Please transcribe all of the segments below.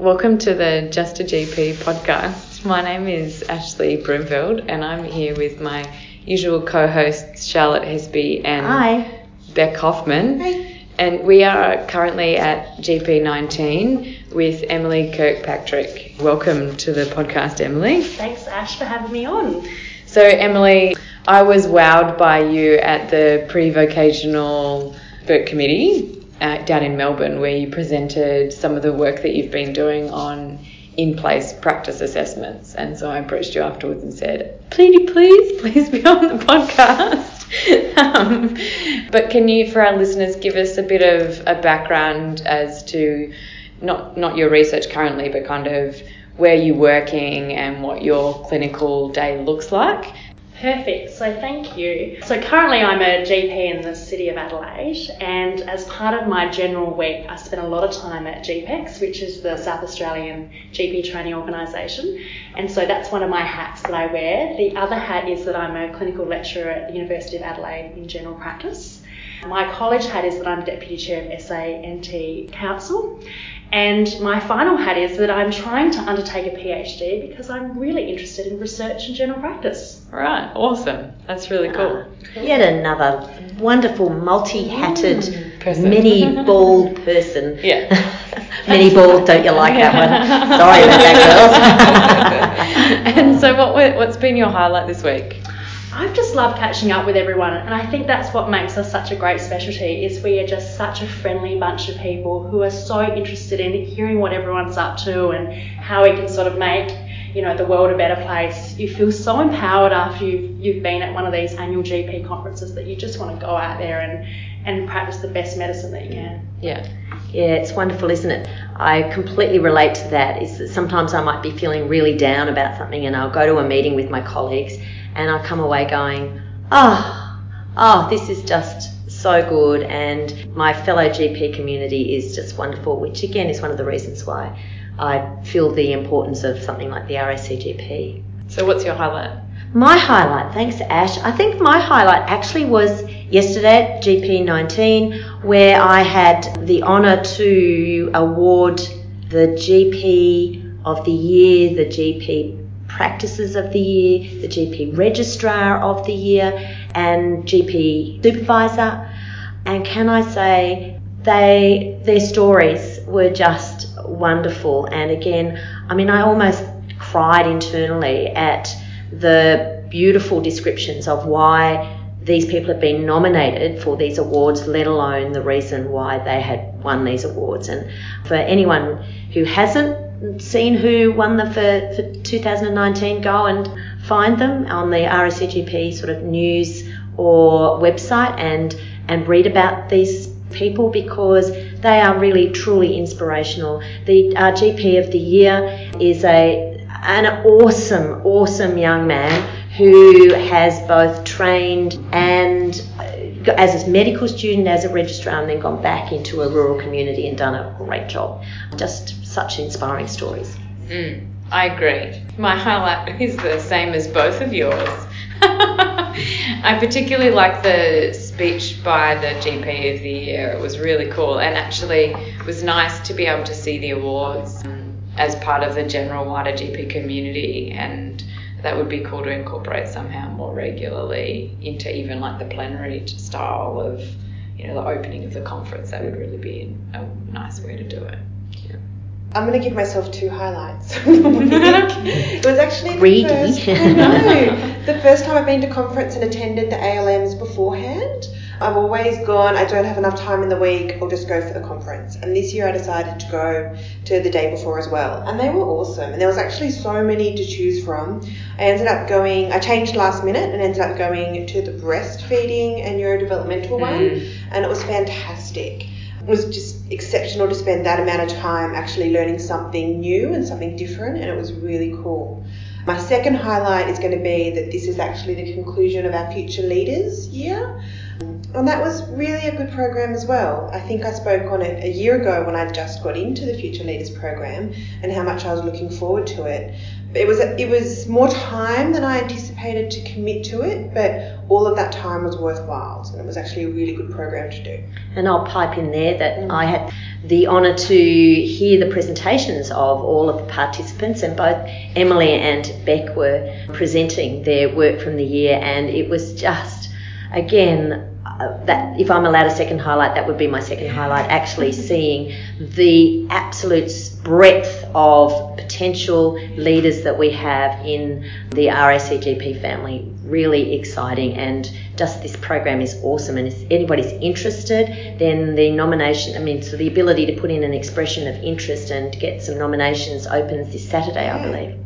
Welcome to the Just a GP podcast. My name is Ashley Broomfield and I'm here with my usual co hosts Charlotte Hespe and Hi. Bek Hoffman. Hi. And we are currently at GP19 with Emily Kirkpatrick. Welcome to the podcast, Emily. Thanks, Ash, for having me on. So, Emily, I was wowed by you at the pre vocational Book Committee uh, down in Melbourne, where you presented some of the work that you've been doing on in place practice assessments. And so I approached you afterwards and said, please, please, please be on the podcast. um, but can you, for our listeners, give us a bit of a background as to not, not your research currently, but kind of where you're working and what your clinical day looks like? Perfect. So thank you. So currently I'm a GP in the city of Adelaide, and as part of my general week, I spend a lot of time at GPEX, which is the South Australian GP training organisation, and so that's one of my hats that I wear. The other hat is that I'm a clinical lecturer at the University of Adelaide in general practice. My college hat is that I'm deputy chair of SANT Council, and my final hat is that I'm trying to undertake a PhD because I'm really interested in research and general practice. Right, awesome. That's really cool. Yet another wonderful multi-hatted, mm. Person. mini bald person. Yeah. mini bald, don't you like that one? Sorry about that, girls. and so, what what's been your highlight this week? I've just loved catching up with everyone, and I think that's what makes us such a great specialty. Is we are just such a friendly bunch of people who are so interested in hearing what everyone's up to and how we can sort of make you know the world a better place. You feel so empowered after you've you've been at one of these annual GP conferences that you just want to go out there and and practice the best medicine that you can. Yeah. Yeah, it's wonderful, isn't it? I completely relate to that. Is that sometimes I might be feeling really down about something, and I'll go to a meeting with my colleagues, and I come away going, oh, oh, this is just so good, and my fellow GP community is just wonderful, which again is one of the reasons why I feel the importance of something like the RACGP. So, what's your highlight? My highlight, thanks Ash. I think my highlight actually was yesterday at GP19 where I had the honour to award the GP of the year, the GP practices of the year, the GP registrar of the year, and GP supervisor. And can I say they their stories were just wonderful. And again, I mean, I almost cried internally at the beautiful descriptions of why these people have been nominated for these awards, let alone the reason why they had won these awards. And for anyone who hasn't seen who won them for, for 2019, go and find them on the RACGP sort of news or website and, and read about these people because they are really truly inspirational. The uh, GP of the year is a an awesome, awesome young man who has both trained and uh, as a medical student, as a registrar, and then gone back into a rural community and done a great job. Just such inspiring stories. Mm, I agree. My highlight is the same as both of yours. I particularly like the speech by the GP of the year. It was really cool, and actually, it was nice to be able to see the awards um, as part of the general wider GP community, and that would be cool to incorporate somehow more regularly into even like the plenary style of, you know, the opening of the conference. That would really be a nice way to do it. I'm going to give myself two highlights. it was actually the Greedy. first. I know the first time I've been to conference and attended the ALMs beforehand. I've always gone. I don't have enough time in the week. I'll just go for the conference. And this year I decided to go to the day before as well, and they were awesome. And there was actually so many to choose from. I ended up going. I changed last minute and ended up going to the breastfeeding and neurodevelopmental one, mm. and it was fantastic. It was just exceptional to spend that amount of time actually learning something new and something different, and it was really cool. My second highlight is going to be that this is actually the conclusion of our Future Leaders year. And that was really a good program as well. I think I spoke on it a year ago when I just got into the Future Leaders program and how much I was looking forward to it. It was it was more time than I anticipated to commit to it, but all of that time was worthwhile, and it was actually a really good program to do. And I'll pipe in there that mm. I had the honour to hear the presentations of all of the participants, and both Emily and Bek were presenting their work from the year, and it was just, again, Uh, that if I'm allowed a second highlight, that would be my second highlight. Actually, seeing the absolute breadth of potential leaders that we have in the RACGP family, really exciting. And just this program is awesome. And if anybody's interested, then the nomination, I mean, so the ability to put in an expression of interest and get some nominations opens this Saturday, I believe.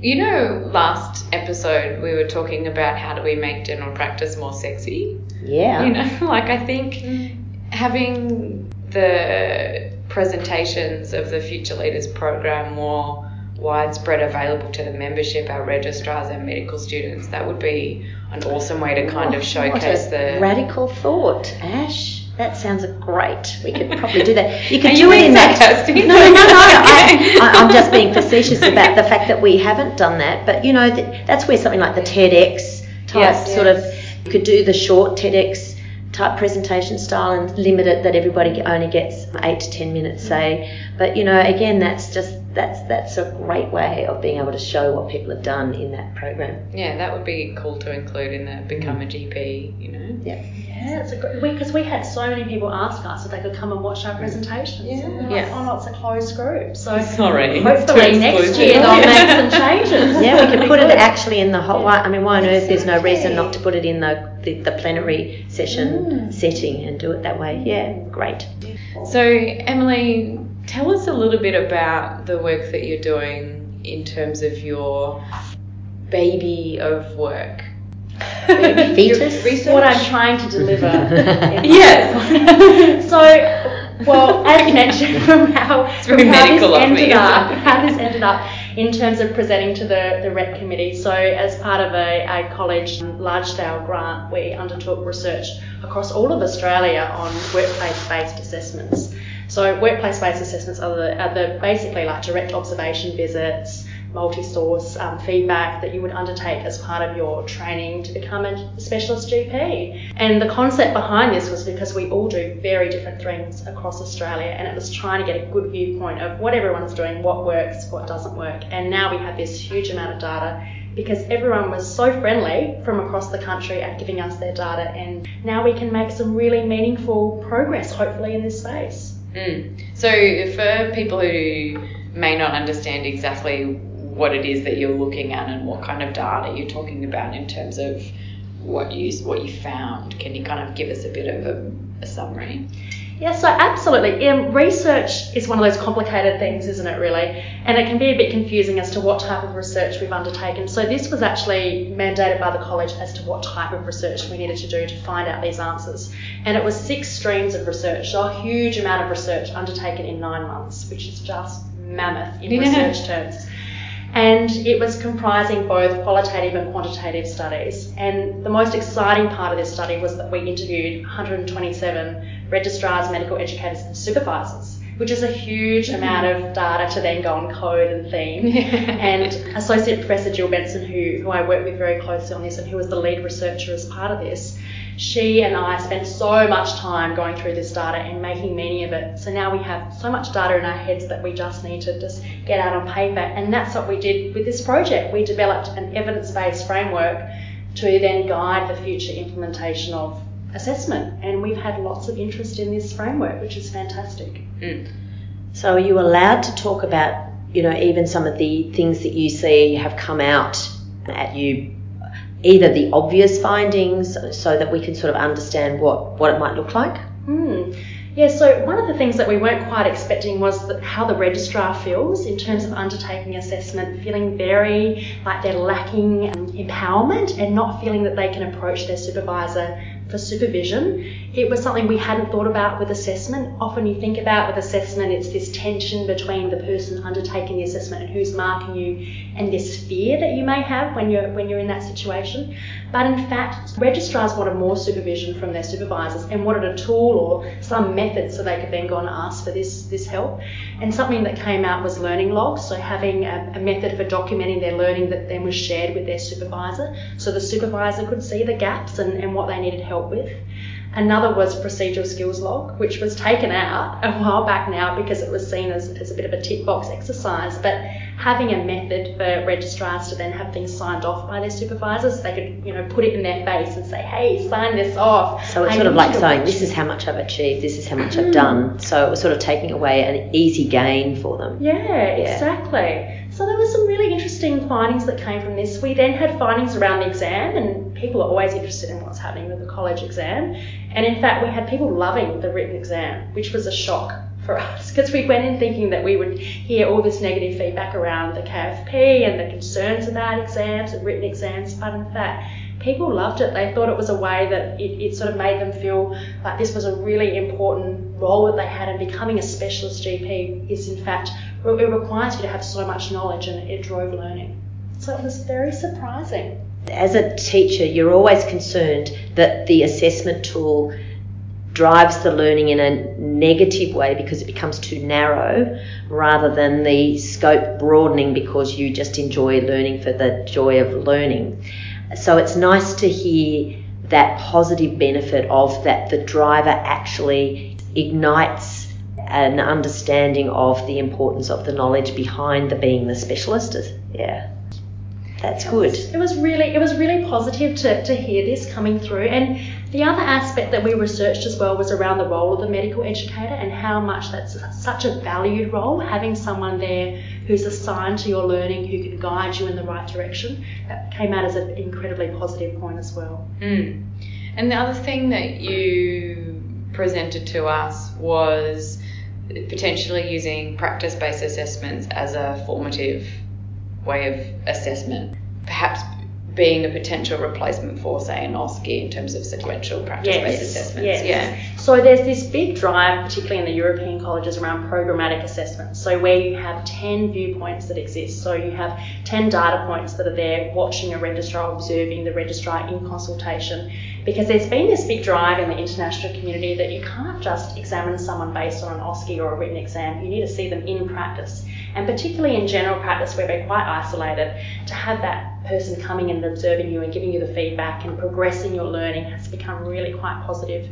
You know, last episode we were talking about how do we make general practice more sexy. Yeah. You know, like I think mm. having the presentations of the Future Leaders program more widespread available to the membership, our registrars and medical students, that would be an awesome way to kind of showcase what a the radical thought, Ash. That sounds great. We could probably do that. You could Are do you it in that. No, no, no, no. Okay. I, I'm just being facetious about the fact that we haven't done that. But you know, th- that's where something like the TEDx type Yes, sort of you could do the short TEDx type presentation style and limit it that everybody only gets eight to ten minutes, mm-hmm. say. But you know, again, that's just that's that's a great way of being able to show what people have done in that program. Yeah, that would be cool to include in the become a mm. GP, you know. Yeah. Yeah, it's a great because we, had so many people ask us if they could come and watch our presentations. Yeah. And we're like, Yeah. oh no, it's a closed group. So Sorry. hopefully next year they'll make some changes. Yeah, we could put it actually in the hot. Why, I mean, why on earth? There's no reason not to put it in the the, the plenary session mm. setting and do it that way. Mm. Yeah, great. So, Emily, tell us a little bit about the work that you're doing in terms of your baby of work. Fetus. What I'm trying to deliver. Yes. so, well, as mentioned, from how, from how this ended up, how this ended up in terms of presenting to the, the REP committee. So, as part of a, a college large scale grant, we undertook research across all of Australia on workplace based assessments. So, workplace based assessments are, the, are the basically like direct observation visits multi-source um, feedback that you would undertake as part of your training to become a specialist GP. And the concept behind this was because we all do very different things across Australia, and it was trying to get a good viewpoint of what everyone's doing, what works, what doesn't work. And now we have this huge amount of data because everyone was so friendly from across the country at giving us their data, and now we can make some really meaningful progress, hopefully, in this space. Mm. So, for people who may not understand exactly what it is that you're looking at and what kind of data you're talking about in terms of what you what you found, can you kind of give us a bit of a, a summary? Yeah, so absolutely. Um, research is one of those complicated things, isn't it, really? And it can be a bit confusing as to what type of research we've undertaken. So, this was actually mandated by the college as to what type of research we needed to do to find out these answers. And it was six streams of research, so a huge amount of research undertaken in nine months, which is just mammoth in Yeah. research terms and it was comprising both qualitative and quantitative studies. And the most exciting part of this study was that we interviewed 127 registrars, medical educators, and supervisors, which is a huge amount of data to then go and code and theme. and Associate Professor Jill Benson, who, who I work with very closely on this and who was the lead researcher as part of this, she and I spent so much time going through this data and making meaning of it. So now we have so much data in our heads that we just need to just get out on paper. And that's what we did with this project. We developed an evidence based framework to then guide the future implementation of assessment. And we've had lots of interest in this framework, which is fantastic. Mm. So are you allowed to talk about, you know, even some of the things that you see have come out at you, either the obvious findings, so that we can sort of understand what, what it might look like? Hmm. Yeah, so one of the things that we weren't quite expecting was that how the registrar feels in terms of undertaking assessment, feeling very like they're lacking um, empowerment and not feeling that they can approach their supervisor for supervision. It was something we hadn't thought about with assessment. Often you think about with assessment, it's this tension between the person undertaking the assessment and who's marking you, and this fear that you may have when you're when you're in that situation. But in fact, registrars wanted more supervision from their supervisors and wanted a tool or some method so they could then go and ask for this this help. And something that came out was learning logs, so having a, a method for documenting their learning that then was shared with their supervisor, so the supervisor could see the gaps and, and what they needed help with. Another was procedural skills log, which was taken out a while back now because it was seen as, as a bit of a tick box exercise. But having a method for registrars to then have things signed off by their supervisors, they could, you know, put it in their face and say, hey, sign this off. So it's I sort of like saying, this is how much I've achieved, this is how much I've mm. done. So it was sort of taking away an easy gain for them. Yeah, exactly. So there were some really interesting findings that came from this. We then had findings around the exam, and people are always interested in what's happening with the college exam. And in fact, we had people loving the written exam, which was a shock for us because we went in thinking that we would hear all this negative feedback around the KFP and the concerns about exams and written exams, but in fact, people loved it. They thought it was a way that it, it sort of made them feel like this was a really important role that they had, and becoming a specialist GP is in fact it requires you to have so much knowledge, and it drove learning. So it was very surprising. As a teacher, you're always concerned that the assessment tool drives the learning in a negative way because it becomes too narrow rather than the scope broadening because you just enjoy learning for the joy of learning. So it's nice to hear that positive benefit of that the driver actually ignites an understanding of the importance of the knowledge behind the being the specialist. Yeah. That's good. It was really it was really positive to, to hear this coming through. And the other aspect that we researched as well was around the role of the medical educator and how much that's such a valued role, having someone there who's assigned to your learning who can guide you in the right direction. That came out as an incredibly positive point as well. Mm. And the other thing that you presented to us was potentially using practice based assessments as a formative way of assessment, perhaps being a potential replacement for, say, an OSCE in terms of sequential practice based assessments. yes. Yeah. So there's this big drive, particularly in the European colleges, around programmatic assessment. So where you have 10 viewpoints that exist. So you have 10 data points that are there watching a registrar, observing the registrar in consultation. Because there's been this big drive in the international community that you can't just examine someone based on an OSCE or a written exam. You need to see them in practice. And particularly in general practice where we're quite isolated, to have that person coming and observing you and giving you the feedback and progressing your learning has become really quite positive.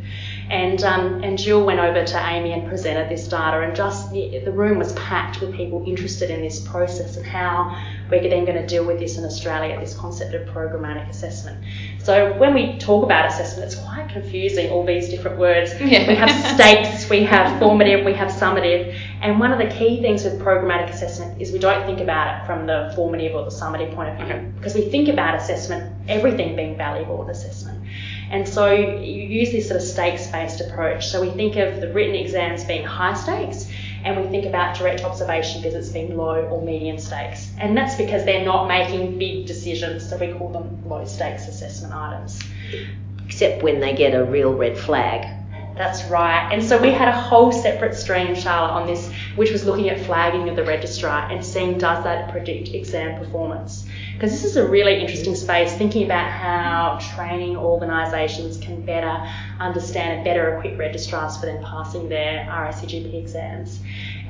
And um, and Jill went over to AMEE and presented this data, and just the, the room was packed with people interested in this process and how we're then going to deal with this in Australia, this concept of programmatic assessment. So when we talk about assessment, it's quite confusing, all these different words. Yeah. We have stakes, we have formative, we have summative, and one of the key things with programmatic assessment is we don't think about it from the formative or the summative point of view Okay. because we think about assessment, everything being valuable in assessment. And so you use this sort of stakes based approach. So we think of the written exams being high stakes and we think about direct observation visits being low or medium stakes. And that's because they're not making big decisions, so we call them low stakes assessment items. Except when they get a real red flag. That's right. And so we had a whole separate stream, Charlotte, on this, which was looking at flagging of the registrar and seeing does that predict exam performance. Because this is a really interesting space, thinking about how training organisations can better understand and better equip registrars for them passing their RACGP exams.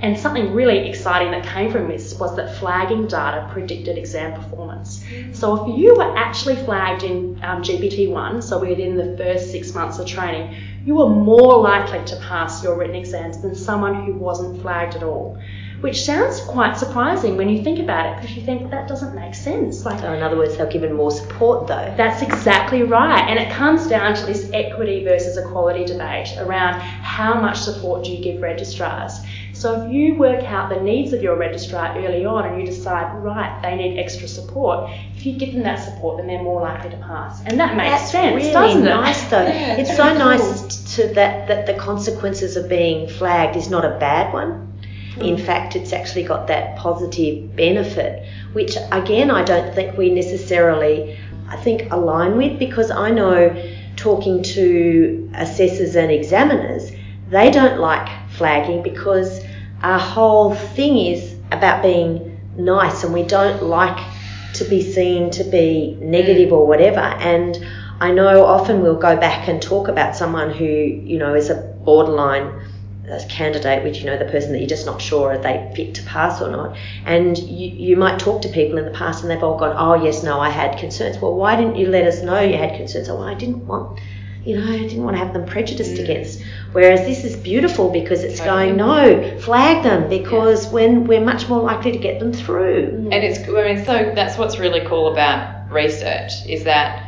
And something really exciting that came from this was that flagging data predicted exam performance. So if you were actually flagged in um, GPT-1, so within the first six months of training, you were more likely to pass your written exams than someone who wasn't flagged at all. Which sounds quite surprising when you think about it, because you think that doesn't make sense. Like So in other words, they're given more support though. that's exactly right. And it comes down to this equity versus equality debate around how much support do you give registrars. So if you work out the needs of your registrar early on and you decide, right, they need extra support, if you give them that support, then they're more likely to pass. And that makes That's sense, really doesn't it? nice though. Yeah, it's so really nice to that that the consequences of being flagged is not a bad one. In mm. fact, it's actually got that positive benefit, which again I don't think we necessarily I think align with because I know talking to assessors and examiners, they don't like flagging because our whole thing is about being nice and we don't like to be seen to be negative or whatever. And I know often we'll go back and talk about someone who, you know, is a borderline candidate, which, you know, the person that you're just not sure if they fit to pass or not. And you, you might talk to people in the past and they've all gone, oh, yes, no, I had concerns. Well, why didn't you let us know you had concerns? Oh, well, I didn't want you know, I didn't want to have them prejudiced mm. against. Whereas this is beautiful because it's going, no, flag them because yeah. when we're much more likely to get them through. And it's, I mean, so that's what's really cool about research is that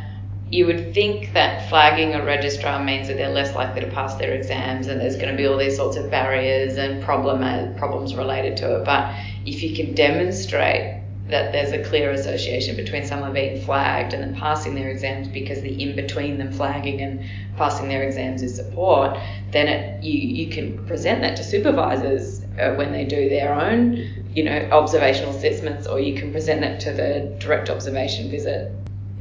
you would think that flagging a registrar means that they're less likely to pass their exams and there's going to be all these sorts of barriers and problem, problems related to it. But if you can demonstrate that there's a clear association between someone being flagged and then passing their exams because the in between them flagging and passing their exams is support, then it, you, you can present that to supervisors uh, when they do their own, you know, observational assessments, or you can present that to the direct observation visit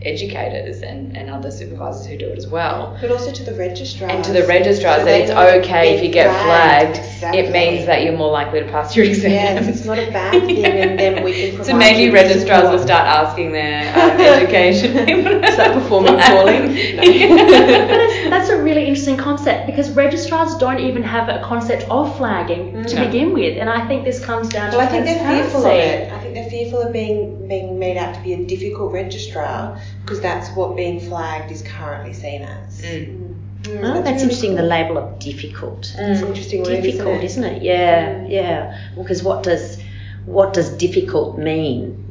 educators and, and other supervisors who do it as well. But also to the registrars. And to the registrars so that it's okay if you get flagged. flagged. Exactly. It means that you're more likely to pass your exams. Yes, it's not a bad thing, and then we can. so maybe registrars support. will start asking their um, education start performing calling. that's, that's a really interesting concept because registrars don't even have a concept of flagging mm. to begin with, and I think this comes down well, to. I think they're fearful of it. I think they're fearful of being being made out to be a difficult registrar because that's what being flagged is currently seen as. Mm. Mm, oh, that's, that's interesting. Cool. The label of difficult. It's mm. interesting. Word, difficult, isn't it? Isn't it? Yeah, mm. yeah. Because what does what does difficult mean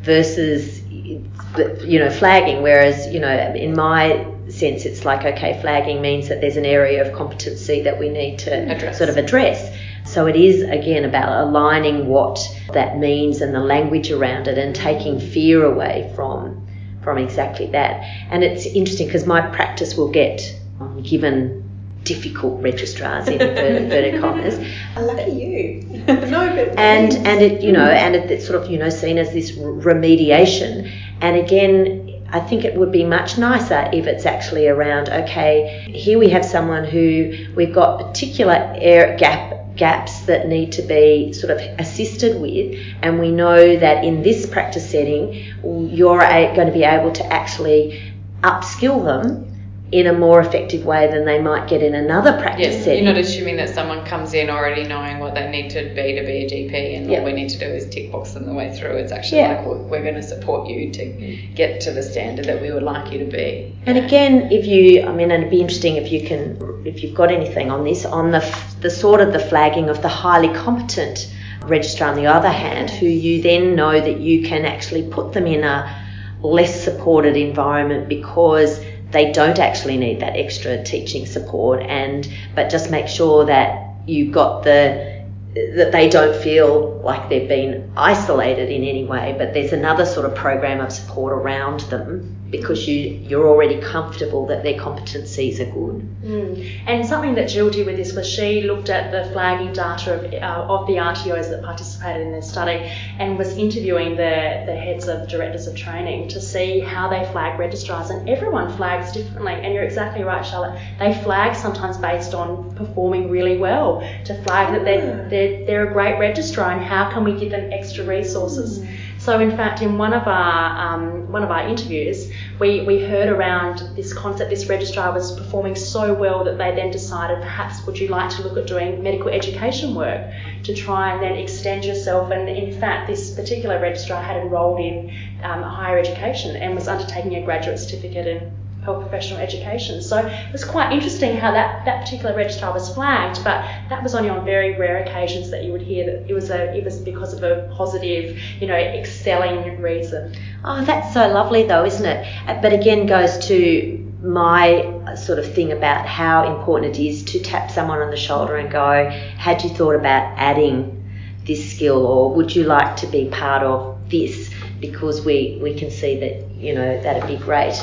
versus you know flagging? Whereas you know, in my sense, it's like okay, flagging means that there's an area of competency that we need to address. sort of address. So it is again about aligning what that means and the language around it and taking fear away from from exactly that. And it's interesting because my practice will get um, given difficult registrars in inverted commas. Lucky you. no, but and and it you know and it, it's sort of you know seen as this remediation. And again, I think it would be much nicer if it's actually around. Okay, here we have someone who we've got particular air gap gaps that need to be sort of assisted with, and we know that in this practice setting, you're going to be able to actually upskill them in a more effective way than they might get in another practice yeah, setting. You're not assuming that someone comes in already knowing what they need to be to be a GP and all we need to do is tick box them the way through. It's actually yeah. like, well, we're going to support you to get to the standard that we would like you to be. And again, if you, I mean, it'd be interesting if you can, if you've got anything on this, on the, the sort of the flagging of the highly competent registrar on the other hand, who you then know that you can actually put them in a less supported environment because they don't actually need that extra teaching support and but just make sure that you've got the that they don't feel like they've been isolated in any way but there's another sort of program of support around them because you you're already comfortable that their competencies are good. Mm. And something that Jill did with this was she looked at the flagging data of, uh, of the RTOs that participated in this study and was interviewing the, the heads of directors of training to see how they flag registrars and everyone flags differently and you're exactly right Charlotte they flag sometimes based on performing really well to flag that they're, they're, they're a great registrar and how can we give them extra resources. Mm. So in fact, in one of our um, one of our interviews, we, we heard around this concept. This registrar was performing so well that they then decided, perhaps, would you like to look at doing medical education work to try and then extend yourself? And in fact, this particular registrar had enrolled in um, higher education and was undertaking a graduate certificate in health professional education. So it was quite interesting how that, that particular registrar was flagged, but that was only on very rare occasions that you would hear that it was a it was because of a positive, you know, excelling reason. Oh, that's so lovely though, isn't it? Uh, but again goes to my sort of thing about how important it is to tap someone on the shoulder and go, had you thought about adding this skill or would you like to be part of this? Because we, we can see that, you know, that'd be great.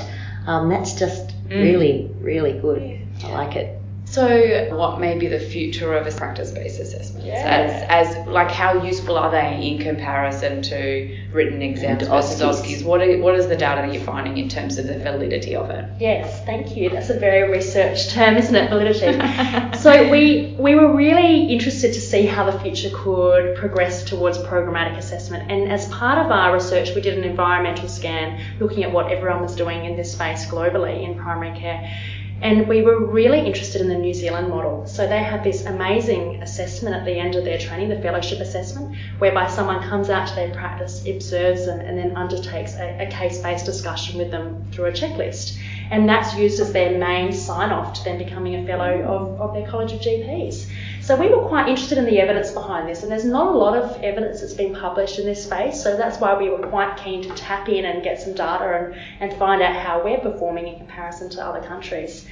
Um, that's just mm. really, really good. I like it. So, what may be the future of practice-based assessments? Yeah. As, as like, how useful are they in comparison to written exams And versus OSCEs. What are, what is the data that you're finding in terms of the validity of it? Yes, thank you. That's a very research term, isn't it? Validity. so we we were really interested to see how the future could progress towards programmatic assessment. And as part of our research, we did an environmental scan looking at what everyone was doing in this space globally in primary care. And we were really interested in the New Zealand model. So they have this amazing assessment at the end of their training, the fellowship assessment, whereby someone comes out to their practice, observes them, and then undertakes a, a case based discussion with them through a checklist. And that's used as their main sign off to them becoming a fellow of, of their College of GPs. So we were quite interested in the evidence behind this, and there's not a lot of evidence that's been published in this space, so that's why we were quite keen to tap in and get some data and, and find out how we're performing in comparison to other countries.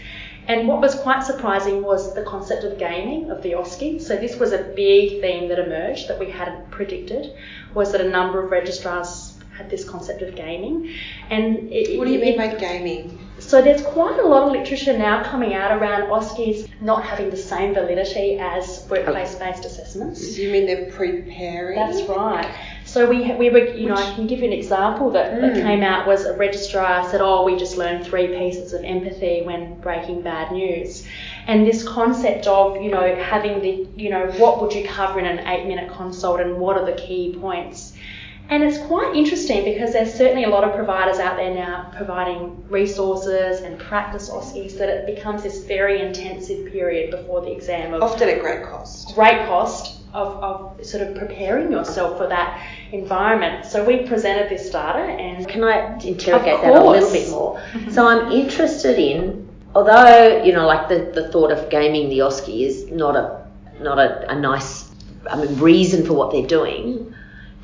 And what was quite surprising was the concept of gaming of the OSCE. So this was a big theme that emerged that we hadn't predicted, was that a number of registrars had this concept of gaming. And it, What do you mean by gaming? So there's quite a lot of literature now coming out around OSCEs not having the same validity as workplace-based assessments. You mean they're preparing? That's right. So we we were you know I can give you an example that, that Mm. came out was a registrar said oh we just learned three pieces of empathy when breaking bad news, and this concept of you know having the you know what would you cover in an eight minute consult and what are the key points. And it's quite interesting because there's certainly a lot of providers out there now providing resources and practice OSCEs that it becomes this very intensive period before the exam of Often at great cost. great cost of, of sort of preparing yourself for that environment. So we presented this data and Can I interrogate that a little bit more? So I'm interested in, although you know, like the, the thought of gaming the OSCE is not a not a, a nice, I mean, reason for what they're doing.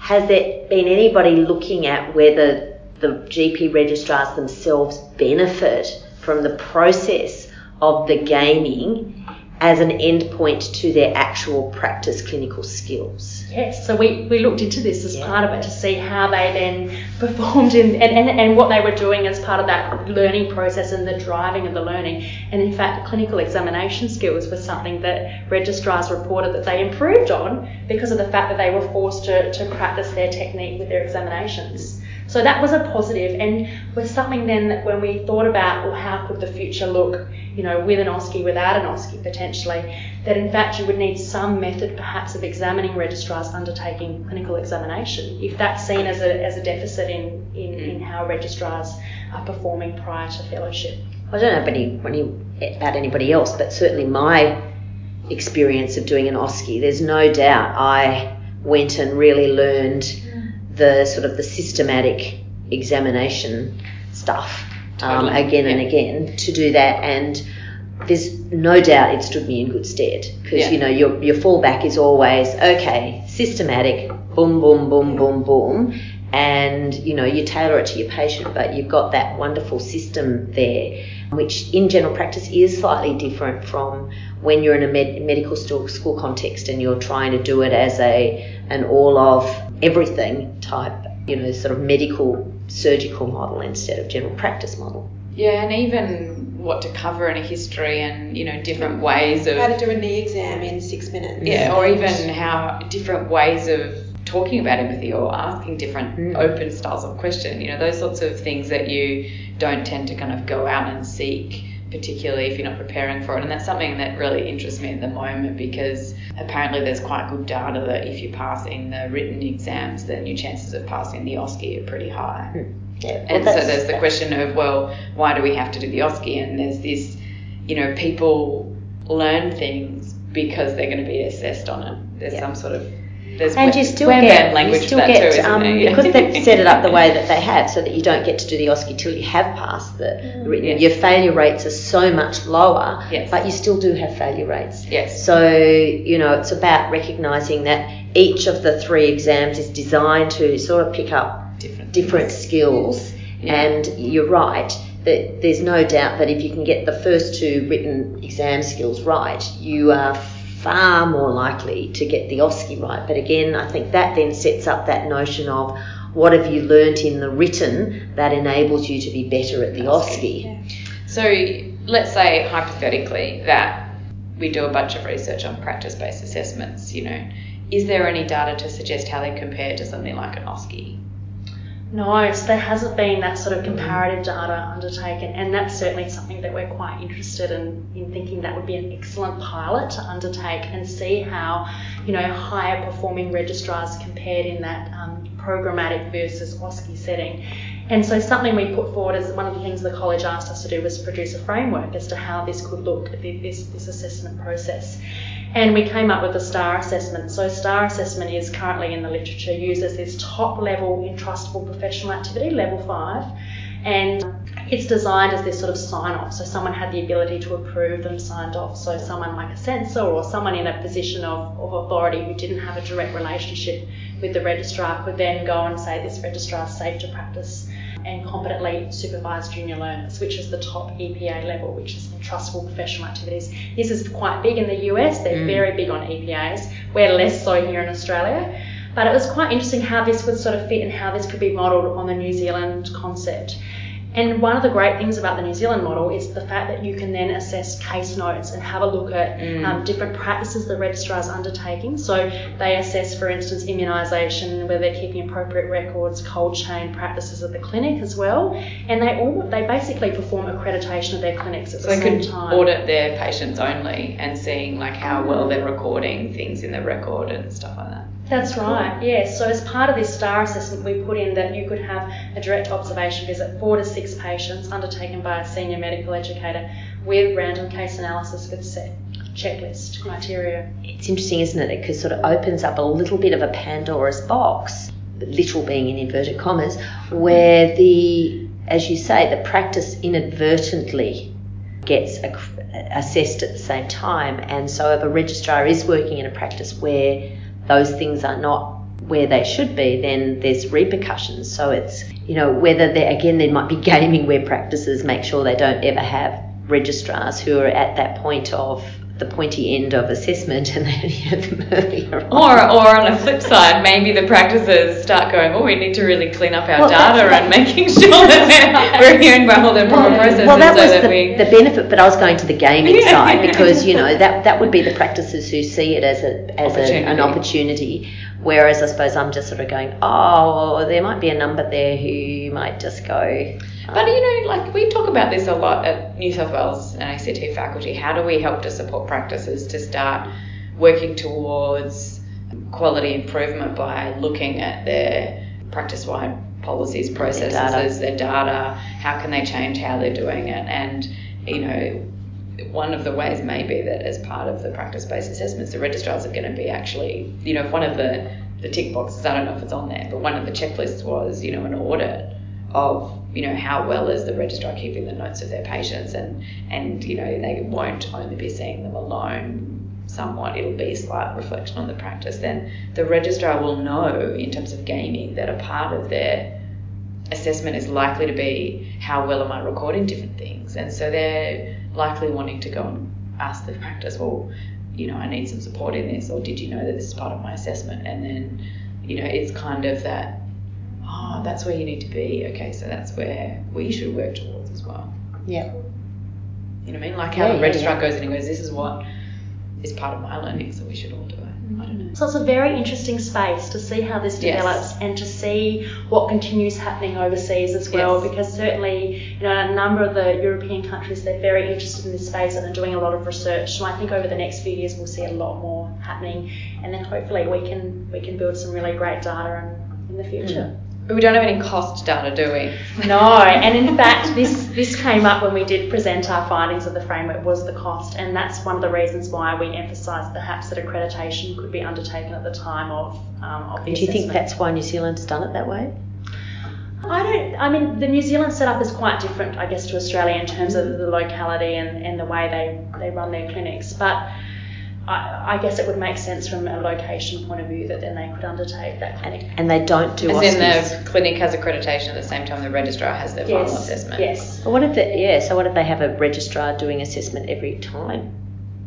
Has there been anybody looking at whether the GP registrars themselves benefit from the process of the gaming as an endpoint to their actual practice clinical skills? yes, so we, we looked into this as Yeah. part of it to see how they then performed in, and, and, and what they were doing as part of that learning process and the driving of the learning. And in fact, clinical examination skills was something that registrars reported that they improved on because of the fact that they were forced to, to practice their technique with their examinations. So that was a positive and was something then that when we thought about, well, how could the future look, you know, with an OSCE, without an OSCE potentially, that in fact you would need some method perhaps of examining registrars undertaking clinical examination, if that's seen as a, as a deficit in, in, hmm. in how registrars are performing prior to fellowship. I don't know about, any, any, about anybody else, but certainly my experience of doing an OSCE, there's no doubt I went and really learned the sort of the systematic examination stuff um, Totally, again and yeah. again to do that and there's no doubt it stood me in good stead because Yeah. you know your, your fallback is always okay systematic boom boom boom boom boom and you know you tailor it to your patient but you've got that wonderful system there which in general practice is slightly different from when you're in a med- medical school, school context and you're trying to do it as a an all of everything type you know sort of medical surgical model instead of general practice model Yeah, and even what to cover in a history and, you know, different ways of How to do a knee exam in six minutes. Yeah, or even how different ways of talking about empathy or asking different Mm. open styles of question, you know, those sorts of things that you don't tend to kind of go out and seek, particularly if you're not preparing for it. And that's something that really interests me at the moment because apparently there's quite good data that if you pass in the written exams, then your chances of passing the OSCE are pretty high. Hmm. yeah well, And so there's the question of, well, why do we have to do the OSCE? And there's this, you know, people learn things because they're going to be assessed on it. There's Yeah. some sort of there's and you still get language you still that get too, um. Yeah. because they've set it up the way that they have, so that you don't get to do the OSCE till you have passed the written. Yes. Your failure rates are so much lower, Yes. but you still do have failure rates. Yes. So you know it's about recognizing that each of the three exams is designed to sort of pick up different different skills, Yeah. and you're right. That there's no doubt that if you can get the first two written exam skills right, you are far more likely to get the OSCE right. But again, I think that then sets up that notion of what have you learnt in the written that enables you to be better at the OSCE. So let's say hypothetically that we do a bunch of research on practice based assessments, you know, is there any data to suggest how they compare to something like an OSCE? No, so there hasn't been that sort of comparative data undertaken, and that's certainly something that we're quite interested in, in thinking that would be an excellent pilot to undertake and see how, you know, higher performing registrars compared in that um, programmatic versus OSCE setting. And so something we put forward as one of the things the college asked us to do was produce a framework as to how this could look, this, this assessment process. And we came up with the STAR assessment. So, STAR assessment is currently in the literature used as this top level entrustable professional activity, level five, and it's designed as this sort of sign off. So, someone had the ability to approve them signed off. So, someone like a censor or someone in a position of, of authority who didn't have a direct relationship with the registrar could then go and say, This registrar is safe to practice and competently supervise junior learners, which is the top EPA level, which is trustful professional activities. This is quite big in the US, they're mm. very big on EPAs. We're less so here in Australia. But it was quite interesting how this would sort of fit and how this could be modelled on the New Zealand concept. And one of the great things about the New Zealand model is the fact that you can then assess case notes and have a look at mm. um, different practices the registrar is undertaking. So they assess, for instance, immunisation, whether they're keeping appropriate records, cold chain practices at the clinic as well, and they all they basically perform accreditation of their clinics at so the same time. Audit their patients only and seeing like how well they're recording things in the record and stuff like that. That's right, yes. So, as part of this STAR assessment, we put in that you could have a direct observation visit, four to six patients, undertaken by a senior medical educator with random case analysis with set checklist criteria. It's interesting, isn't it? It sort of opens up a little bit of a Pandora's box, literal being in inverted commas, where the, as you say, the practice inadvertently gets assessed at the same time. And so, if a registrar is working in a practice where those things are not where they should be, then there's repercussions. So it's, you know, whether there, again, there might be gaming where practices make sure they don't ever have registrars who are at that point of the pointy end of assessment and they have them earlier on. Or, or on the flip side, maybe the practices start going, oh, we need to really clean up our well, data and making sure that we're, hearing about all the proper processes. Well, that so was that the, we... the benefit, but I was going to the gaming side because, you know, that, that would be the practices who see it as, a, as opportunity. A, an opportunity. Whereas I suppose I'm just sort of going, oh, there might be a number there who might just go, but you know, like we talk about this a lot at New South Wales and ACT faculty. How do we help to support practices to start working towards quality improvement by looking at their practice-wide policies, processes, their data. their data. How can they change how they're doing it? And you know, one of the ways may be that as part of the practice-based assessments, the registrars are going to be actually, you know, one of the the tick boxes. I don't know if it's on there, but one of the checklists was, you know, an audit of you know how well is the registrar keeping the notes of their patients and and you know they won't only be seeing them alone somewhat it'll be a slight reflection on the practice then the registrar will know in terms of gaming that a part of their assessment is likely to be how well am I recording different things. And so they're likely wanting to go and ask the practice well you know I need some support in this or did you know that this is part of my assessment? And then you know it's kind of that oh, that's where you need to be. Okay, so that's where we should work towards as well. Yeah. You know what I mean? Like how yeah, the registrar yeah, yeah. goes in and goes, this is what is part of my learning, so we should all do it. I don't know. So it's a very interesting space to see how this develops yes. and to see what continues happening overseas as well. Yes. Because certainly, you know, a number of the European countries they're very interested in this space and they're doing a lot of research. So I think over the next few years we'll see a lot more happening, and then hopefully we can we can build some really great data in, in the future. Mm. But we don't have any cost data, do we? No, and in fact, this this came up when we did present our findings of the framework was the cost, and that's one of the reasons why we emphasised perhaps that accreditation could be undertaken at the time of um, of the Do you think that's why New Zealand's done it that way? I don't. I mean, the New Zealand setup is quite different, I guess, to Australia in terms of the locality and, and the way they, they run their clinics, but I, I, guess it would make sense from a location point of view that then they could undertake that clinic. And they don't do As in the clinic has accreditation at the same time the registrar has their yes, final assessment. Yes. But what if they, yeah, so what if they have a registrar doing assessment every time?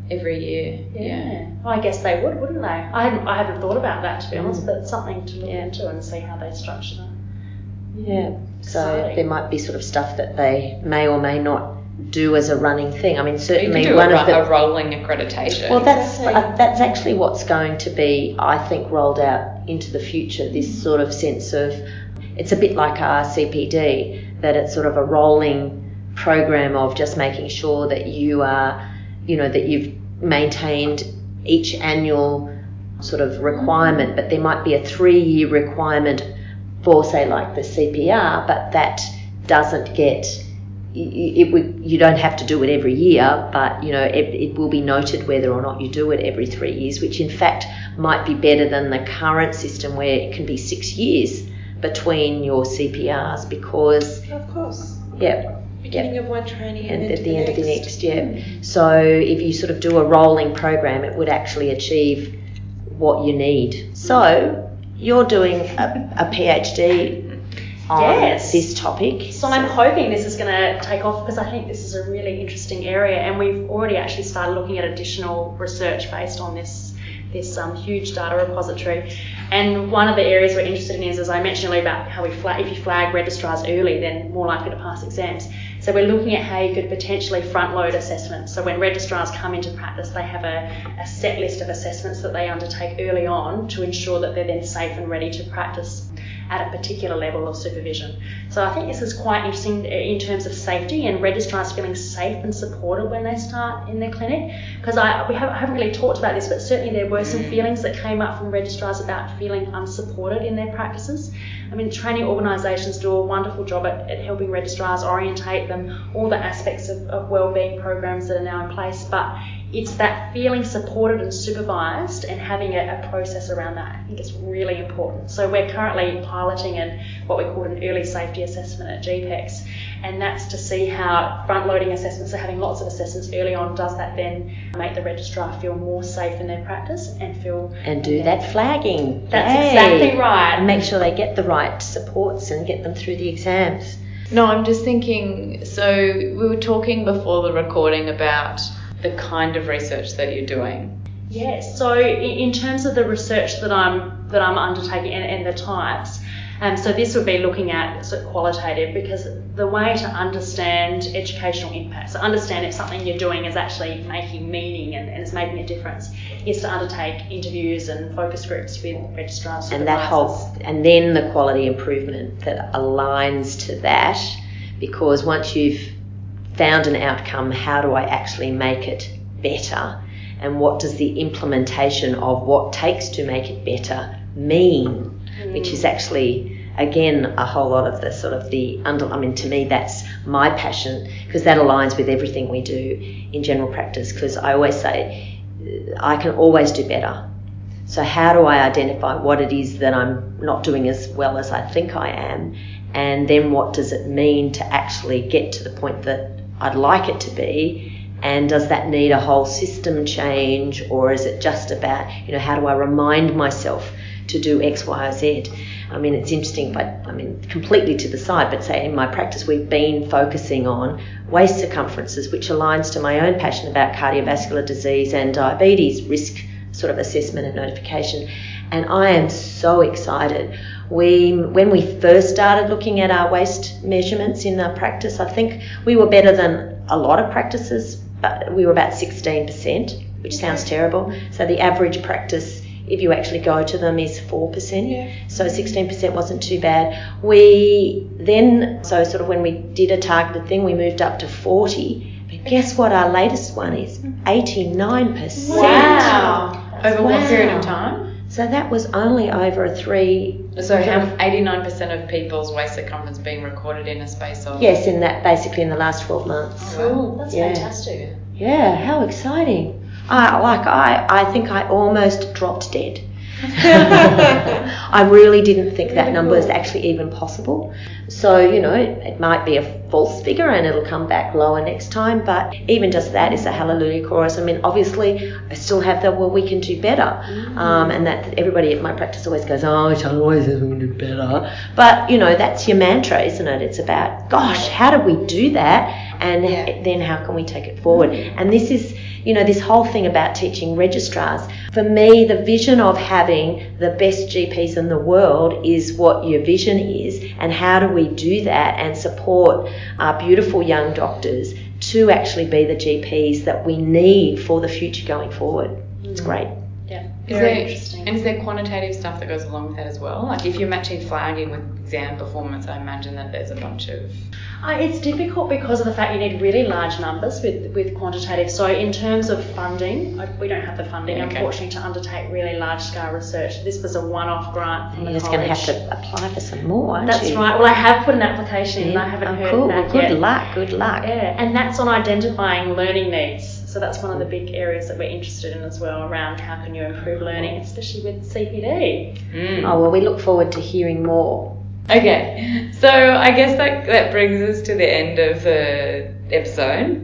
Every year. Yeah. yeah. Well, I guess they would, wouldn't they? I hadn't I haven't thought about that to be honest, but it's something to look yeah. into and see how they structure it. Yeah. So Exciting. there might be sort of stuff that they may or may not do as a running thing. I mean, You certainly can do one a, of the a rolling accreditation. well, that's Exactly. uh, that's actually what's going to be, I think, rolled out into the future. This sort of sense of it's a bit like our CPD that it's sort of a rolling program of just making sure that you are, you know, that you've maintained each annual sort of requirement, but there might be a three-year requirement for, say, like the CPR, but that doesn't get it, it, you don't have to do it every year, but you know it, it will be noted whether or not you do it every three years, which in fact might be better than the current system where it can be six years between your CPRs because Of course. yeah, Beginning of one training and and, at the end of the next year. So if you sort of do a rolling program, it would actually achieve what you need. So you're doing a, a PhD on Yes. this topic. So I'm hoping this is going to take off because I think this is a really interesting area, and we've already actually started looking at additional research based on this this um, huge data repository. And one of the areas we're interested in is, as I mentioned earlier, about how we flag if you flag registrars early, then more likely to pass exams. So we're looking at how you could potentially front load assessments. So when registrars come into practice, they have a, a set list of assessments that they undertake early on to ensure that they're then safe and ready to practice at a particular level of supervision. So I think this is quite interesting uh, in terms of safety and registrars feeling safe and supported when they start in their clinic. Because I we haven't, I haven't really talked about this, but certainly there were some feelings that came up from registrars about feeling unsupported in their practices. I mean, training organisations do a wonderful job at, at helping registrars orientate them, all the aspects of, of wellbeing programs that are now in place, but it's that feeling supported and supervised and having a, a process around that. I think it's really important. So we're currently piloting an what we call an early safety assessment at GPEX, and that's to see how front loading assessments, so having lots of assessments early on, does that then make the registrar feel more safe in their practice and feel and do that flagging. That's Yay. exactly right. And make sure they get the right supports and get them through the exams. No, I'm just thinking. So we were talking before the recording about the kind of research that you're doing. Yes. So in, in terms of the research that I'm that I'm undertaking and, and the types, um, so this would be looking at sort of qualitative because the way to understand educational impact, so understand if something you're doing is actually making meaning and, and is making a difference, is to undertake interviews and focus groups with registrars. And that supervisors. whole, and then the quality improvement that aligns to that, because once you've found an outcome, how do I actually make it better? And what does the implementation of what takes to make it better mean? Mm. Which is actually, again, a whole lot of the sort of the under, I mean, to me, that's my passion because that aligns with everything we do in general practice. Because I always say, I can always do better. So, how do I identify what it is that I'm not doing as well as I think I am? And then, what does it mean to actually get to the point that I'd like it to be? And does that need a whole system change, or is it just about, you know, how do I remind myself to do X, Y, or Z? I mean, it's interesting, but I mean, completely to the side, but say in my practice, we've been focusing on waist circumferences, which aligns to my own passion about cardiovascular disease and diabetes risk sort of assessment and notification. And I am so excited. We, when we first started looking at our waist measurements in our practice, I think we were better than a lot of practices, but we were about 16%, which sounds terrible. So the average practice, if you actually go to them, is 4%. Yeah. So 16% wasn't too bad. We then, so sort of when we did a targeted thing, we moved up to 40. But guess what our latest one is? Mm. 89%. Wow. Over what period of time? So that was only over a three. So how 89% of people's waist circumference being recorded in a space of Yes, in that basically in the last 12 months. Oh, cool. That's Yeah. fantastic. Yeah, how exciting. I like I, I think I almost dropped dead. I really didn't think that number is actually even possible. So, you know, it might be a false figure and it'll come back lower next time, but even just that is a hallelujah chorus. I mean, obviously, I still have the, well, we can do better. Um, and that everybody at my practice always goes, oh, it always we can do better. But, you know, that's your mantra, isn't it? It's about, gosh, how do we do that? And Yeah. then how can we take it forward? And this is, you know, this whole thing about teaching registrars. For me, the vision of having the best GPs in the world is what your vision is, and how do we do that and support our beautiful young doctors to actually be the GPs that we need for the future going forward. It's mm. great. Yeah, Is very there, interesting. And is there quantitative stuff that goes along with that as well? Like if you're matching flagging with exam performance, I imagine that there's a bunch of Uh, it's difficult because of the fact you need really large numbers with, with quantitative. So in terms of funding, we don't have the funding, okay. unfortunately, to undertake really large scale research. This was a one-off grant from You're the just going to have to apply for some more, aren't That's you? right. Well, I have put an application in. I haven't oh, heard cool. back Good yet. luck. Good luck. Yeah, and that's on identifying learning needs. So that's one of the big areas that we're interested in as well around how can you improve learning, especially with CPD. Mm. Oh well, we look forward to hearing more. Okay, so I guess that that brings us to the end of the episode.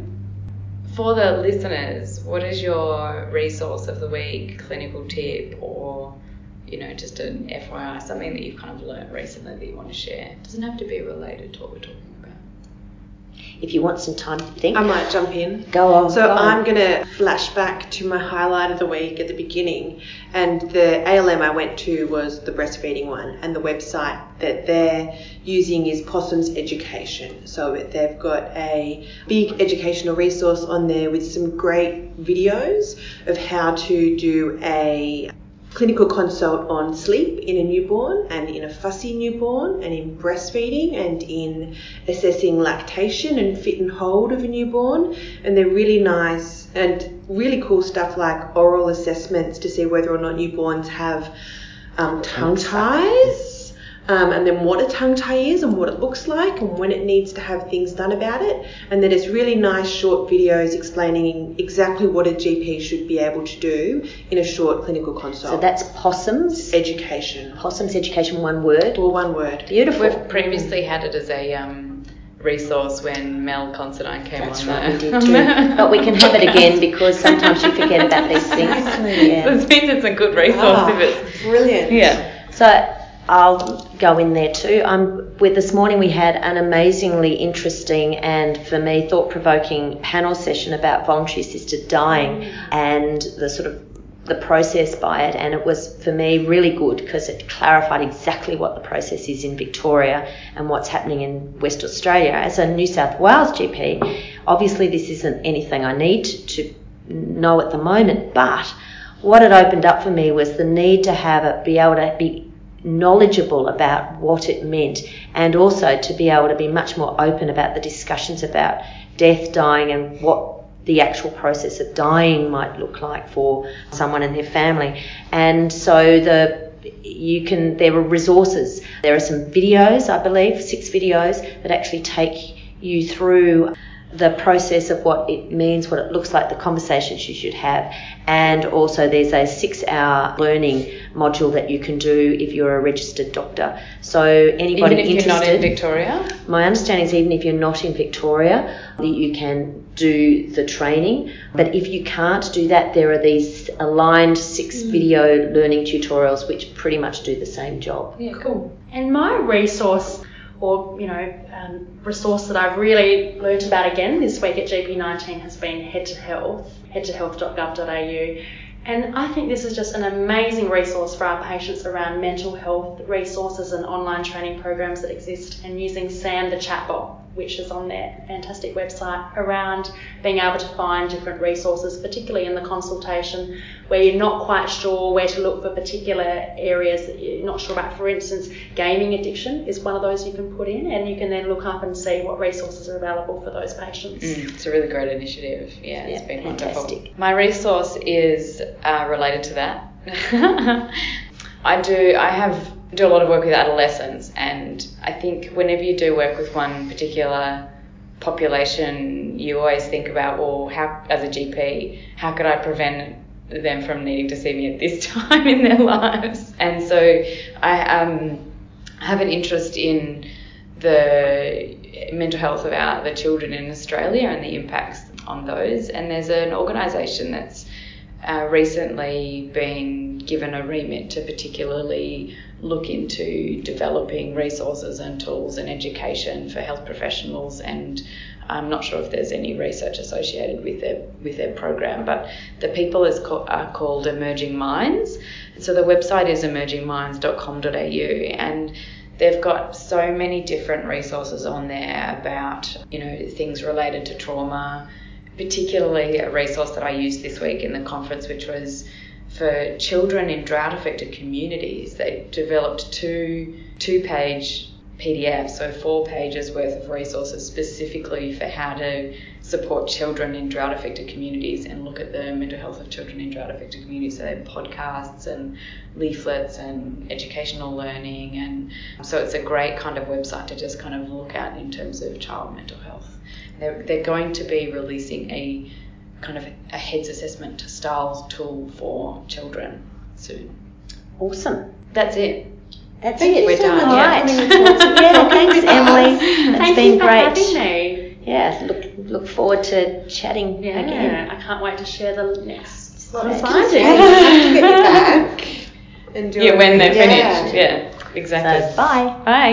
For the listeners, what is your resource of the week, clinical tip, or you know, just an FYI, something that you've kind of learnt recently that you want to share? It doesn't have to be related to what we're talking about. If you want some time to think, I might jump in. go on. So go on. I'm going to flash back to my highlight of the week at the beginning, and the ALM I went to was the breastfeeding one, and the website that they're using is Possums Education. So they've got a big educational resource on there with some great videos of how to do a clinical consult on sleep in a newborn and in a fussy newborn and in breastfeeding and in assessing lactation and fit and hold of a newborn. And they're really nice and really cool stuff like oral assessments to see whether or not newborns have um, tongue ties um, and then what a tongue tie is and what it looks like and when it needs to have things done about it and then it's really nice short videos explaining exactly what a GP should be able to do in a short clinical consult so that's possums. education. Possums education, one word. All one word. Beautiful. We've previously had it as a um, resource when Mel Considine came That's on right, we did too. but we can have it again because sometimes you forget about these things. Yeah. This means it's a good resource Ah, if it's. brilliant. Yeah. So I'll go in there too. Um, with this morning we had an amazingly interesting and for me thought-provoking panel session about voluntary assisted dying and the sort of the process by it and it was for me really good because it clarified exactly what the process is in Victoria and what's happening in West Australia. As a New South Wales GP, obviously this isn't anything I need to know at the moment, but what it opened up for me was the need to have it be able to be knowledgeable about what it meant and also to be able to be much more open about the discussions about death, dying, and what the actual process of dying might look like for someone and their family. And so the you can there are resources. There are some videos, I believe, six videos that actually take you through the process of what it means, what it looks like, the conversations you should have, and also there's a six hour learning module that you can do if you're a registered doctor. So anybody Even if interested, you're not in Victoria. my understanding is even if you're not in Victoria, that you can do the training. But if you can't do that, there are these aligned six hmm. video learning tutorials which pretty much do the same job. Yeah, cool. And my resource, or you know, um, resource that I've really learnt about again this week at GP19 has been Head to Health, headtohealth.gov.au. And I think this is just an amazing resource for our patients around mental health resources and online training programs that exist, and using Sam the chatbot, which is on their fantastic website, around being able to find different resources, particularly in the consultation where you're not quite sure where to look for particular areas that you're not sure about. For instance, gaming addiction is one of those you can put in, and you can then look up and see what resources are available for those patients. Mm, it's a really great initiative. Yeah, it's Yeah, been fantastic. wonderful. My resource is uh, related to that. I do. I have do a lot of work with adolescents, and I think whenever you do work with one particular population, you always think about, well, how as a GP, how could I prevent them from needing to see me at this time in their lives? And so I um, have an interest in the mental health of our the children in Australia and the impacts on those. And there's an organisation that's uh, recently been given a remit to particularly look into developing resources and tools and education for health professionals and I'm not sure if there's any research associated with their with their program, but the people is ca- are called Emerging Minds. So the website is emergingminds.com.au, and they've got so many different resources on there about, you know, things related to trauma, particularly a resource that I used this week in the conference, which was for children in drought affected communities. They developed two two page PDFs, so four pages worth of resources specifically for how to support children in drought affected communities and look at the mental health of children in drought affected communities. So they have podcasts and leaflets and educational learning and so it's a great kind of website to just kind of look at in terms of child mental health. They're, they're going to be releasing a kind of a heads assessment to styles tool for children soon. Awesome. That's it. That's Thank it. you We're so done. much for right. coming and Yeah, talking thanks. Emily. It's Thank been you for great. having me. Yeah, look look forward to chatting Yeah, again. I can't wait to share the next Well, I findings. gonna say, we have to get you back Yeah, when they're Yeah. finished. Yeah, exactly. So bye. Bye.